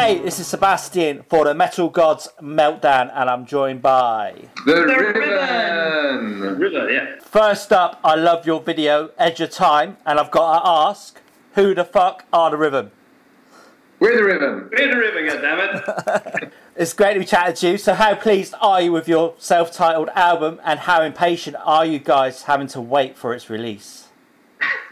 Hey, this is Sebastian for the Metal Gods Meltdown, and I'm joined by. The, The ribbon. River, yeah. First up, I love your video, Edge of Time, and I've got to ask, who the fuck are the Riven? We're the ribbon. We're the river, goddammit. It's great to be chatting to you. So, how pleased are you with your self titled album, and how impatient are you guys having to wait for its release?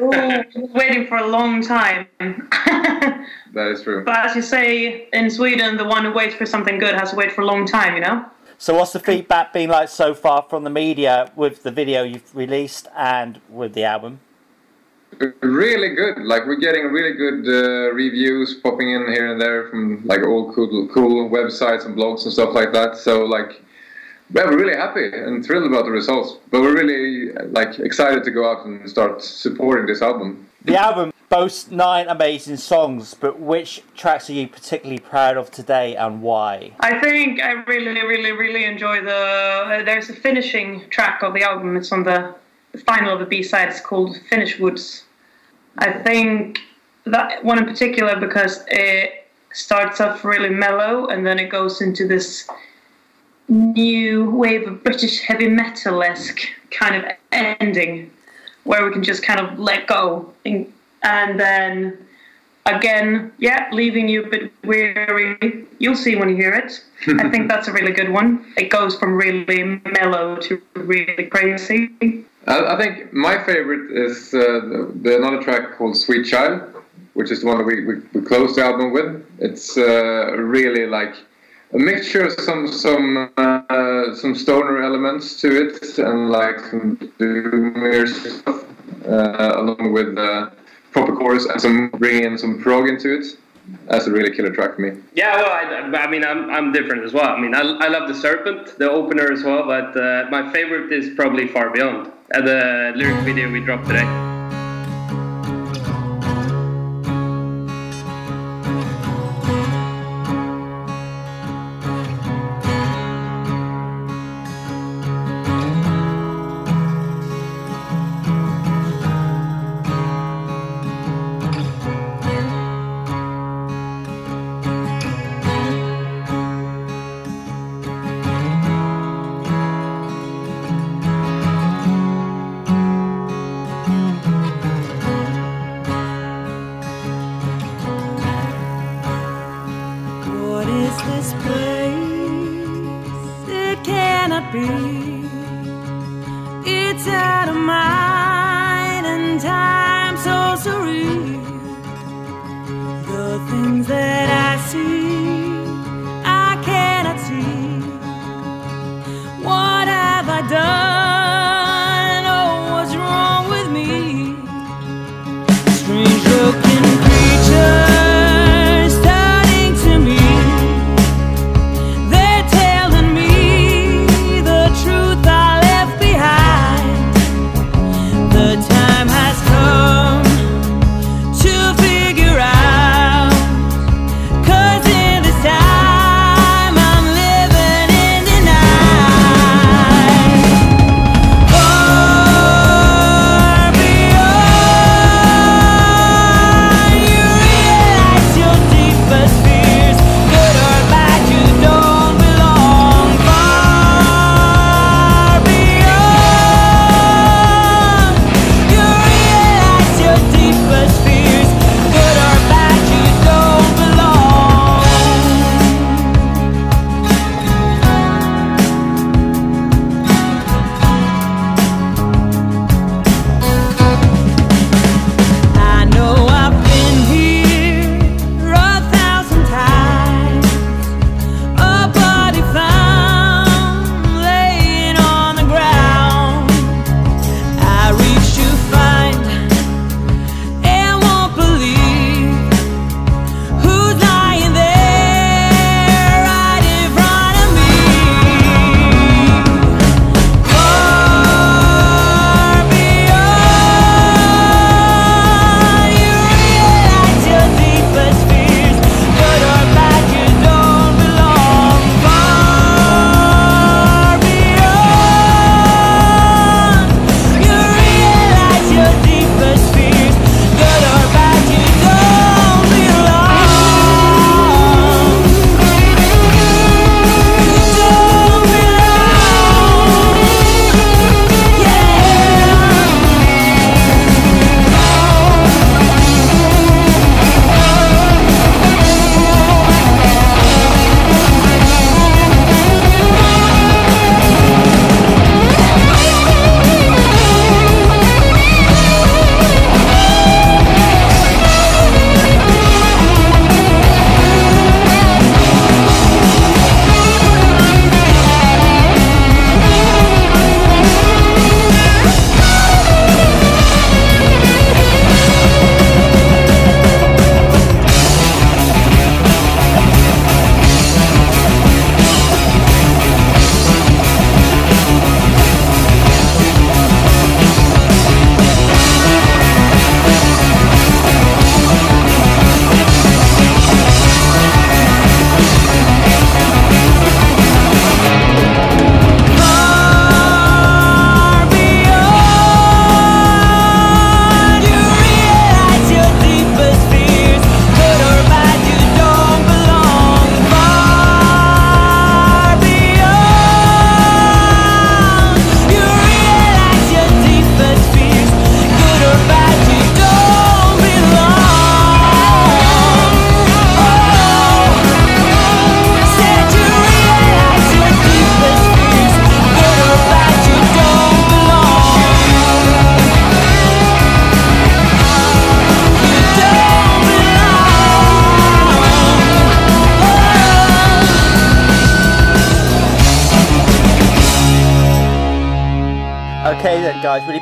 Ooh, waiting for a long time. That is true. but as you say in Sweden, the one who waits for something good has to wait for a long time, you know? So, what's the feedback been like so far from the media with the video you've released and with the album? Really good. Like we're getting really good uh, reviews popping in here and there from like all cool, cool websites and blogs and stuff like that. So like, yeah, we're really happy and thrilled about the results. But we're really like excited to go out and start supporting this album. The album boasts nine amazing songs, but which tracks are you particularly proud of today and why? I think I really, really, really enjoy the. Uh, there's a finishing track of the album. It's on the, the final of the B side. It's called Finnish Woods. I think that one in particular because it starts off really mellow and then it goes into this new wave of British heavy metal esque kind of ending where we can just kind of let go. And, and then again, yeah, leaving you a bit weary. You'll see when you hear it. I think that's a really good one. It goes from really mellow to really crazy. I, I think my favorite is uh, the, the another track called "Sweet Child," which is the one that we, we, we closed the album with. It's uh, really like a mixture of some some uh, some stoner elements to it and like some stuff, uh, along with uh, proper chorus and some bringing in some prog into it. That's a really killer track for me. yeah, well, I, I mean, I'm, I'm different as well. I mean, I, I love The Serpent, the opener as well, but uh, my favorite is probably Far Beyond, uh, the lyric video we dropped today.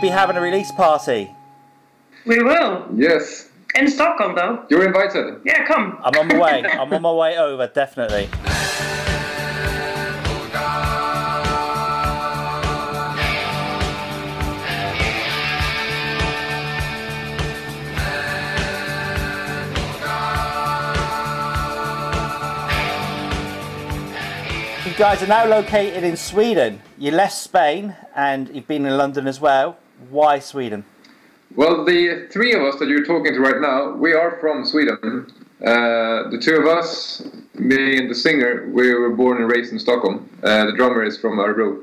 Be having a release party? We will. Yes, In Stockholm, though. you're invited. Yeah, come. I'm on my way. I'm on my way over, definitely. You guys are now located in Sweden. You left Spain and you've been in London as well. Why Sweden? Well, the three of us that you're talking to right now, we are from Sweden. Uh, the two of us, me and the singer, we were born and raised in Stockholm. Uh, the drummer is from Örebro.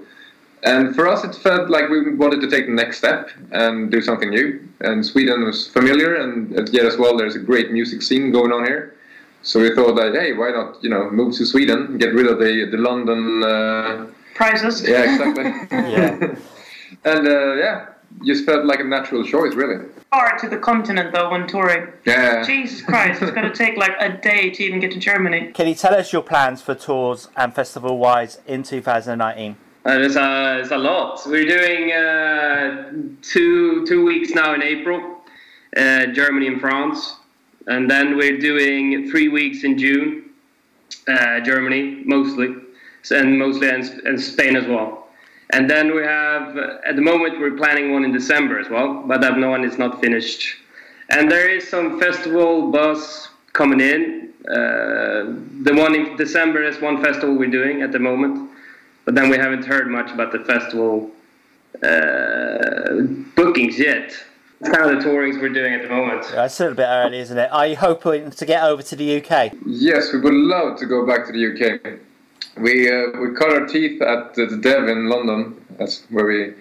And for us, it felt like we wanted to take the next step and do something new. And Sweden was familiar, and yet as well, there's a great music scene going on here. So we thought that, hey, why not, you know, move to Sweden, get rid of the the London. Uh, Prizes. yeah, exactly. Yeah. and uh, yeah, just felt like a natural choice, really. Far to the continent, though, when touring. Yeah. Jesus Christ, it's going to take like a day to even get to Germany. Can you tell us your plans for tours and festival wise in 2019? Uh, there's a, there's a lot. We're doing uh, two two weeks now in April, uh, Germany and France, and then we're doing three weeks in June, uh, Germany mostly, and mostly in, in Spain as well. And then we have at the moment we're planning one in December as well, but that one is not finished. And there is some festival buzz coming in. Uh, the one in December is one festival we're doing at the moment but then we haven't heard much about the festival uh, bookings yet. It's kind of the tourings we're doing at the moment. Yeah, It's a little bit early, isn't it? Are you hoping to get over to the UK? Yes, we would love to go back to the UK. We uh, we cut our teeth at the Dev in London. That's where we.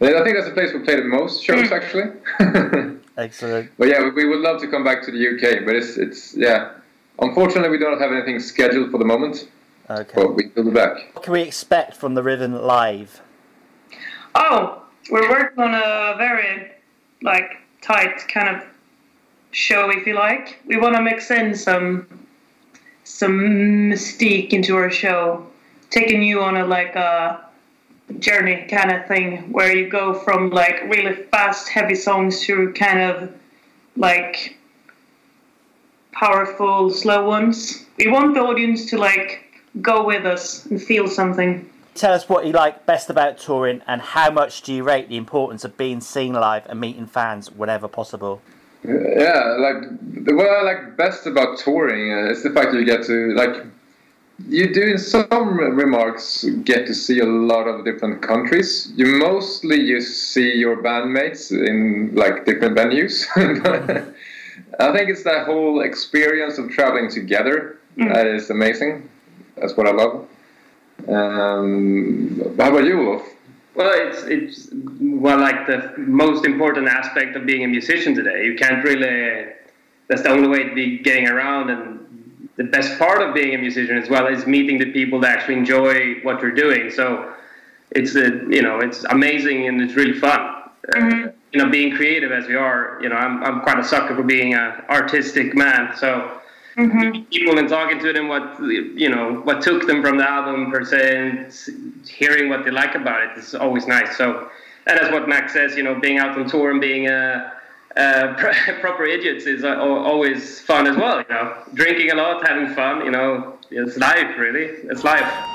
I think that's the place we play the most shows actually. Excellent. but yeah, we, we would love to come back to the UK. But it's it's yeah. Unfortunately, we don't have anything scheduled for the moment. Okay. But we will be back. What can we expect from the Riven live? Oh, we're working on a very like tight kind of show, if you like. We want to mix in some some mystique into our show, taking you on a like a journey kind of thing, where you go from like really fast, heavy songs to kind of like powerful, slow ones. We want the audience to like go with us and feel something. Tell us what you like best about touring and how much do you rate the importance of being seen live and meeting fans whenever possible? Yeah, like what I like best about touring uh, is the fact that you get to like you do in some remarks get to see a lot of different countries. You mostly you see your bandmates in like different venues. I think it's that whole experience of traveling together that is amazing. That's what I love. Um, how about you, Olof? Well, it's it's well like the most important aspect of being a musician today. You can't really. That's the only way to be getting around, and the best part of being a musician as well is meeting the people that actually enjoy what you're doing. So it's a, you know it's amazing and it's really fun. Uh, you know, being creative as we are. You know, I'm I'm quite a sucker for being an artistic man. So people and talking to them what you know what took them from the album per se and hearing what they like about it is always nice. So and that's what max says you know being out on tour and being uh, uh, proper idiots is always fun as well you know. Drinking a lot having fun you know. It's life really. It's life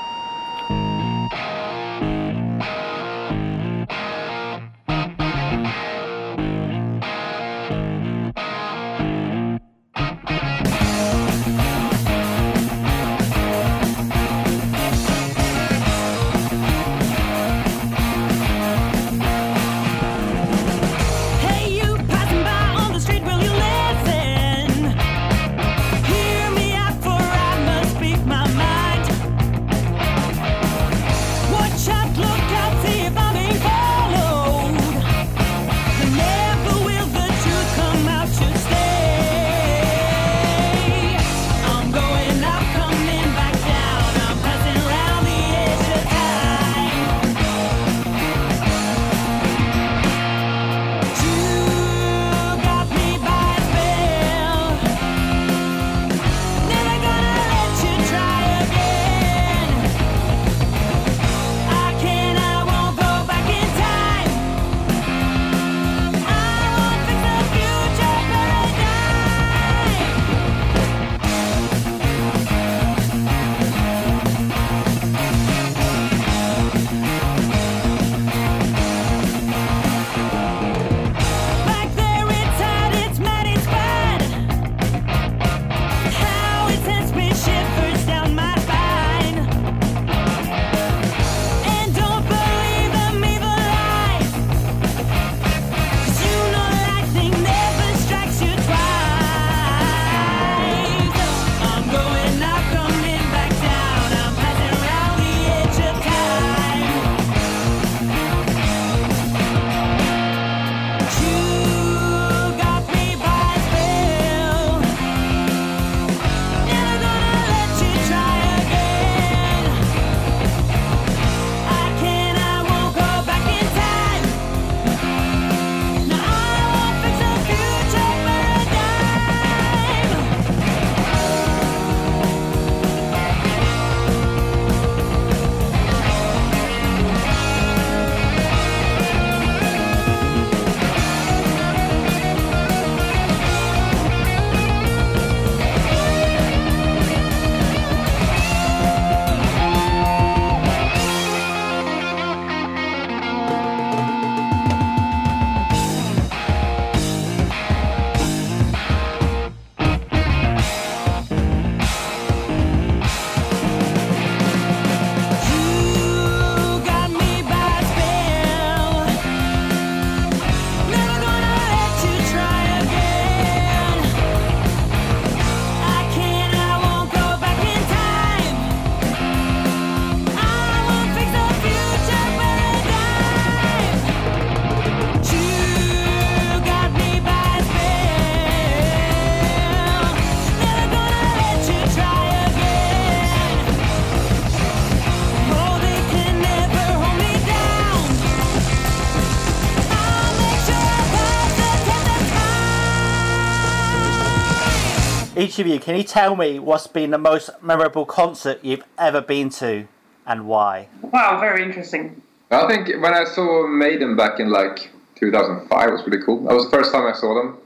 Each of you, can you tell me what's been the most memorable concert you've ever been to and why? Wow, very interesting. I think when I saw Maiden back in like 2005, it was pretty cool. That was the first time I saw them.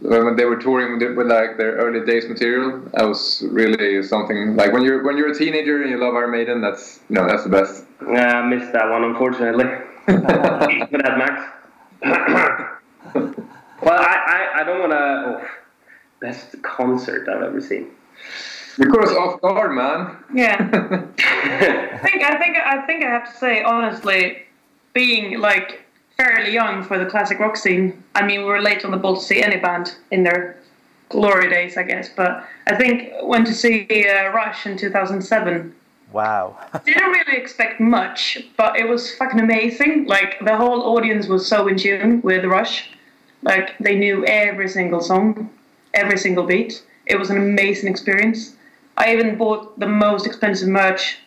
When they were touring with, with like their early days material, that was really something. Like when you're when you're a teenager and you love Iron Maiden, that's you know that's the best. Yeah, I missed that one, unfortunately. For that, Max. well, I, I, I don't want to. Oh, best concert I've ever seen. You caught us off guard, man. Yeah. I think I think I think I have to say honestly, being like fairly young for the classic rock scene. I mean, we were late on the ball to see any band in their glory days, I guess. But I think went to see uh, Rush in 2007. Wow. Didn't really expect much, but it was fucking amazing. Like the whole audience was so in tune with Rush. Like they knew every single song, every single beat. It was an amazing experience. I even bought the most expensive merch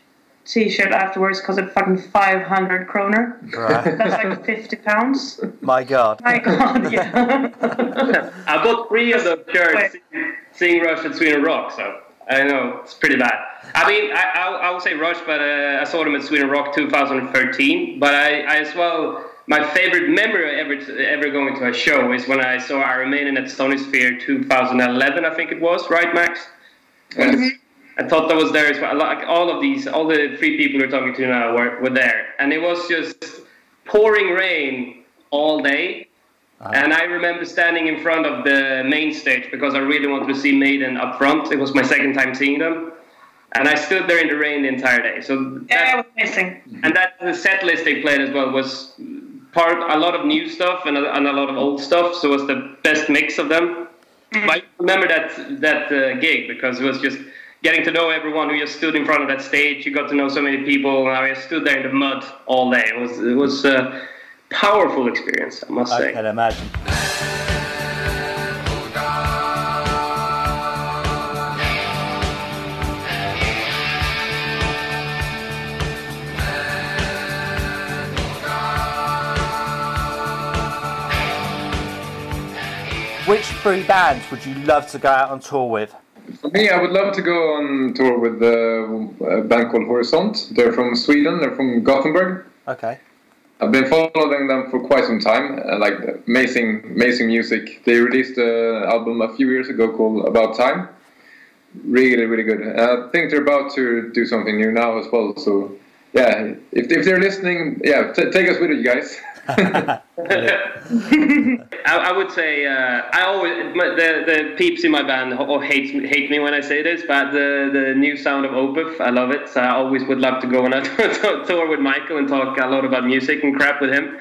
T-shirt afterwards because it fucking 500 kroner. right. That's like 50 pounds. My God. My God, yeah. I bought three of those shirts Wait. seeing, seeing Rush at Sweden Rock, so I know it's pretty bad. I mean, I, I, I would say Rush, but uh, I saw them at Sweden Rock 2013. But I, I as well, my favorite memory ever ever going to a show is when I saw Iron Maiden at Sonisphere 2011, I think it was, right, Max? Mm-hmm. I thought that was there as well. Like all of these, all the three people we're talking to now were, were there, and it was just pouring rain all day. Ah. And I remember standing in front of the main stage because I really wanted to see Maiden up front. It was my second time seeing them, and I stood there in the rain the entire day. So Yeah, it was amazing. and that the set list they played as well was part a lot of new stuff and a, and a lot of old stuff. So it was the best mix of them. But I remember that that uh, gig because it was just getting to know everyone who just stood in front of that stage. You got to know so many people. And I just stood there in the mud all day. It was it was a powerful experience, I must I say. can imagine. Which three bands would you love to go out on tour with? For me, I would love to go on tour with uh, a band called Horisont. They're from Sweden. They're from Gothenburg. Okay. I've been following them for quite some time. Uh, like amazing, amazing music. They released an album a few years ago called About Time. Really, really good. And I think they're about to do something new now as well. So, yeah, if, if they're listening, yeah, t- take us with you guys. I, I would say uh, I always my, the the peeps in my band all hate me- hate me when I say this, but the the new sound of Opeth, I love it. So I always would love to go on a tour with Mikael and talk a lot about music and crap with him.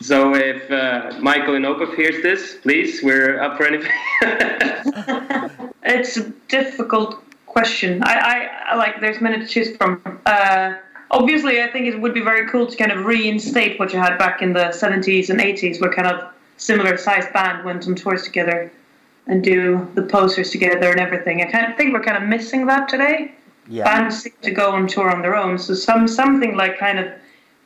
So if uh, Mikael and Opeth hears this, please, we're up for anything. It's a difficult question. I, I, I like. There's many to choose from. Uh, obviously, I think it would be very cool to kind of reinstate what you had back in the 70s and 80s, where kind of similar sized band went on tours together and do the posters together and everything. I kind of think we're kind of missing that today. Yeah. Bands seem to go on tour on their own, so some something like kind of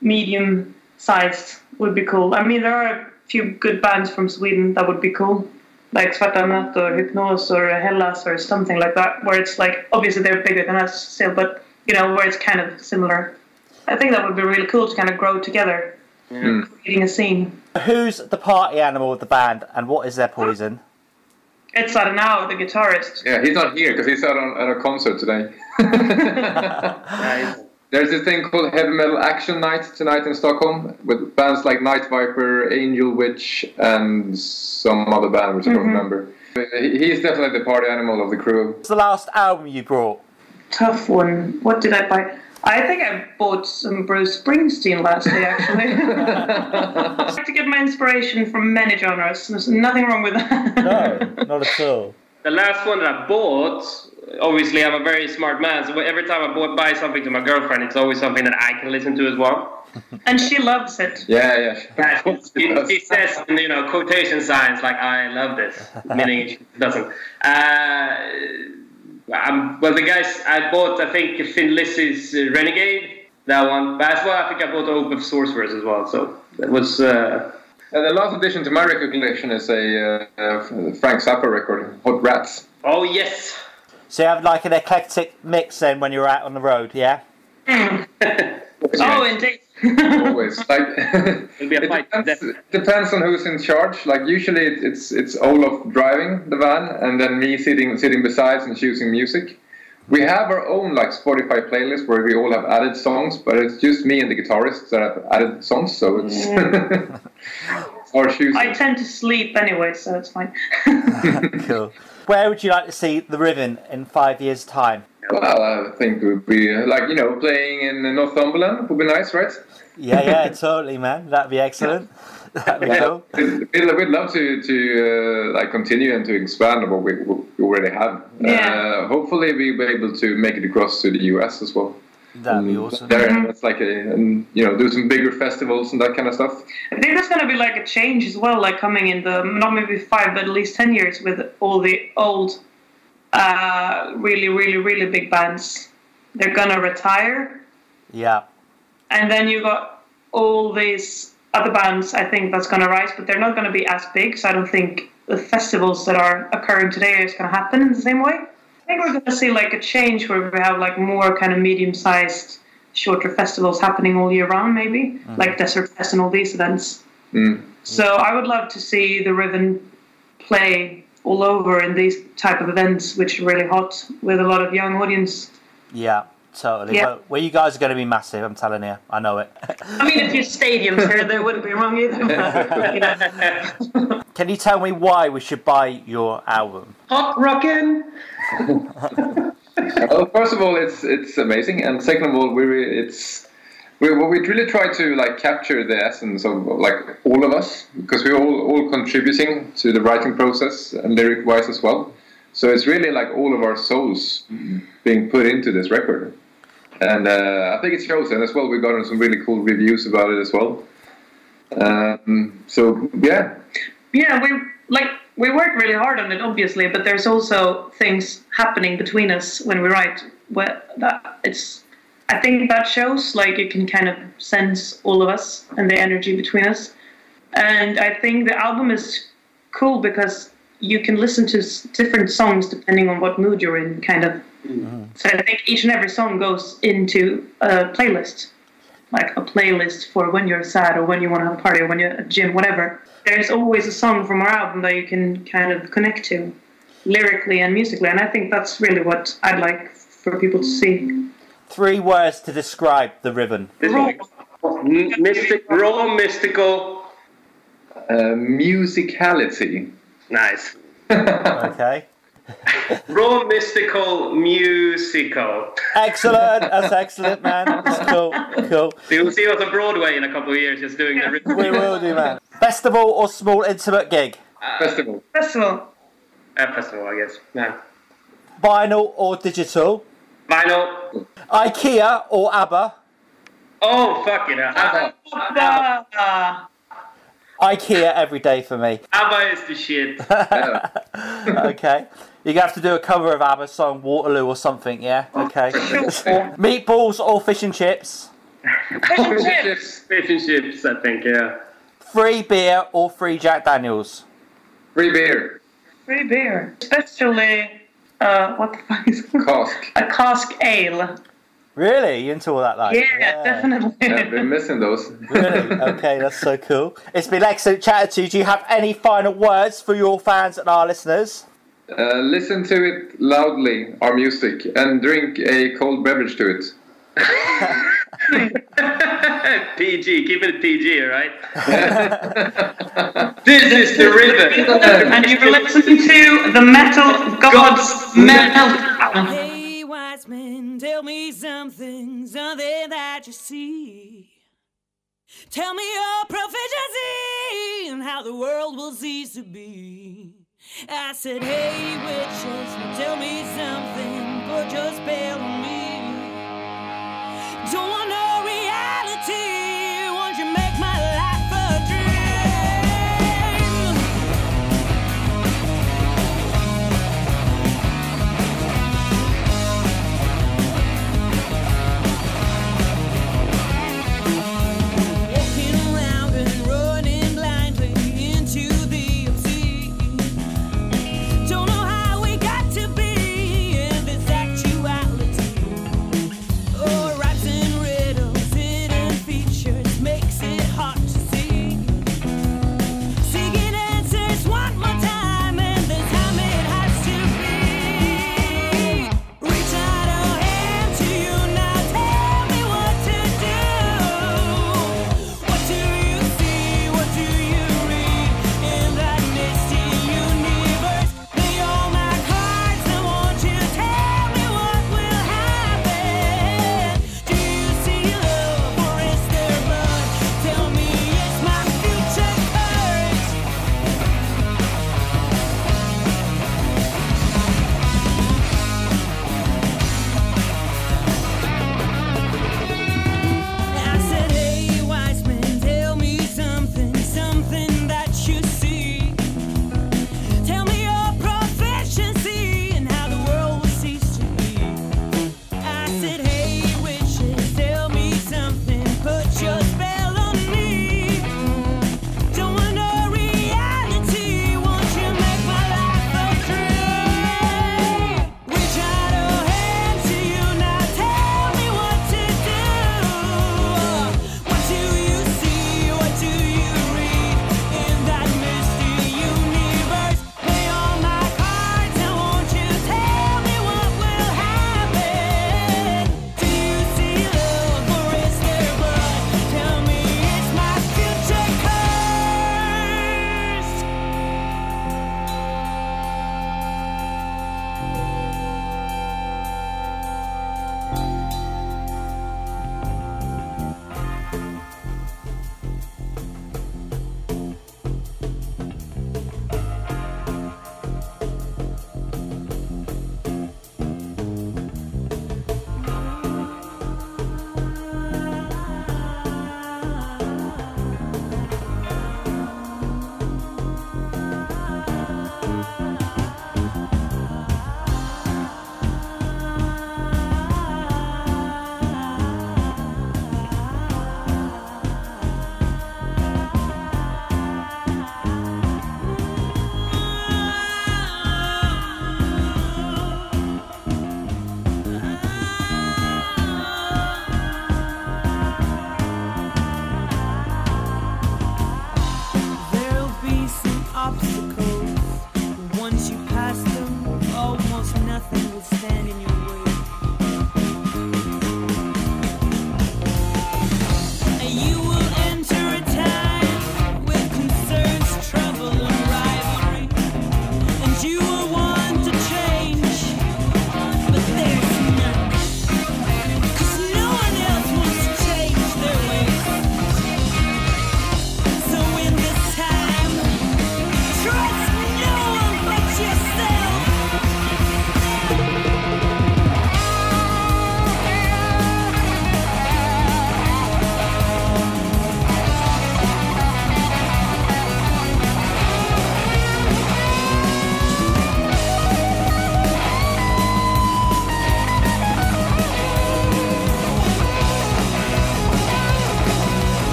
medium sized would be cool. I mean, there are a few good bands from Sweden that would be cool like Svartanatt or Hypnos or Hellas or something like that, where it's like obviously they're bigger than us still, but you know where it's kind of similar. I think that would be really cool to kind of grow together, hmm. creating a scene. Who's the party animal of the band and what is their poison? It's Arnau, the guitarist. yeah, he's not here because he's out on, at a concert today. There's this thing called Heavy Metal Action Night tonight in Stockholm with bands like Night Viper, Angel Witch, and some other band which I don't mm-hmm. remember. He's definitely the party animal of the crew. What's the last album you brought? Tough one. What did I buy? I think I bought some Bruce Springsteen lastly, actually. I like to get my inspiration from many genres. There's nothing wrong with that. No, not at all. the last one that I bought, obviously I'm a very smart man, so every time I bought, buy something to my girlfriend, it's always something that I can listen to as well. and she loves it. Yeah, yeah. she, she says, you know, quotation signs like "I love this," meaning she doesn't. Uh, um, well, the guys I bought, I think Thin Lizzy's uh, Renegade, that one. But as well, I think I bought Opeth Sorceress as well. So that was uh, And the last addition to my record collection is a uh, uh, Frank Zappa record, Hot Rats. Oh yes. So you have like an eclectic mix then when you're out on the road, yeah? Oh, indeed. Always like It'll be a it fight. depends, depends on who's in charge. Like usually it- it's it's Olof driving the van and then me sitting sitting beside and choosing music. We have our own like Spotify playlist where we all have added songs, but it's just me and the guitarist that have added songs, so it's it's our choosing. I tend to sleep anyway, so it's fine. Cool. Where would you like to see the Riven in five years' time? Well, I think it would be uh, like you know playing in Northumberland would be nice, right? Yeah, yeah, totally, man. That'd be excellent. That'd be cool. We'd, we'd love to to uh, like continue and to expand on what we, what we already have. Yeah. Uh, hopefully, we'll be able to make it across to the US as well. That'd be Mm, awesome. There, it's like a and you know do some bigger festivals and that kind of stuff. I think there's going to be like a change as well, like coming in the not maybe five, but at least ten years with all the old, uh, really, really, really big bands. They're gonna retire, Yeah. and then you got all these other bands. I think that's gonna rise, but they're not gonna be as big. So I don't think the festivals that are occurring today is gonna happen in the same way. I think we're gonna see like a change where we have like more kind of medium-sized, shorter festivals happening all year round, maybe like Desert Fest and all these events. Mm. So I would love to see the Riven play all over in these type of events, which are really hot with a lot of young audience. Yeah, totally. Yeah. Well, well, you guys are going to be massive, I'm telling you. I know it. I mean, if you stadiums here, there wouldn't be wrong either. but, you know. Can you tell me why we should buy your album? Hot rockin'. Well, first of all, it's it's amazing, and second of all, we re- it's we well, we really try to like capture the essence of like all of us because we're all all contributing to the writing process and lyric wise as well. So it's really like all of our souls being put into this record, and uh, I think it shows. And as well, we got some really cool reviews about it as well. Um, so yeah, yeah, we like we work really hard on it, obviously, but there's also things happening between us when we write. Where that it's, I think that shows like you can kind of sense all of us and the energy between us, and I think the album is cool because you can listen to s- different songs depending on what mood you're in, kind of. Mm-hmm. So I think each and every song goes into a playlist, like a playlist for when you're sad or when you want to have a party or when you're at the gym, whatever. There's always a song from our album that you can kind of connect to, lyrically and musically, and I think that's really what I'd like for people to see. Three words to describe the Riven. Raw. M- Mystic, raw, mystical. uh, musicality. Nice. Okay. Raw, mystical, musical. Excellent. That's excellent, man. That's cool. Cool. So you'll see us on Broadway in a couple of years, just doing the. We will do, man. Festival or small intimate gig? Festival. Festival. Uh, festival, I guess. Yeah. Vinyl or digital? Vinyl. IKEA or ABBA? Oh fuck it! ABBA. ABBA, Ah, IKEA every day for me. ABBA is the shit. Okay. You're have to do a cover of ABBA's song Waterloo or something, yeah? Okay. Meatballs or fish and chips? fish and chips. Fish and chips, I think. Yeah. Free beer or free Jack Daniels? Free beer. Free beer. Especially, uh, what the fuck is it? Cask. A cask ale. Really? You into all that like? Yeah, definitely. Yeah, I've been missing those. Really? Okay, that's so cool. It's been excellent chatting to you. Do you have any final words for your fans and our listeners? Uh, listen to it loudly, our music, and drink a cold beverage to it. PG, keep it PG, all right? this is the Riven. and you're listening to the Metal Gods Meltdown. Hey, wise man, tell me something, something that you see. Tell me your proficiency and how the world will cease to be. I said, hey, witches, tell me something, put your spell on me. Don't want no reality,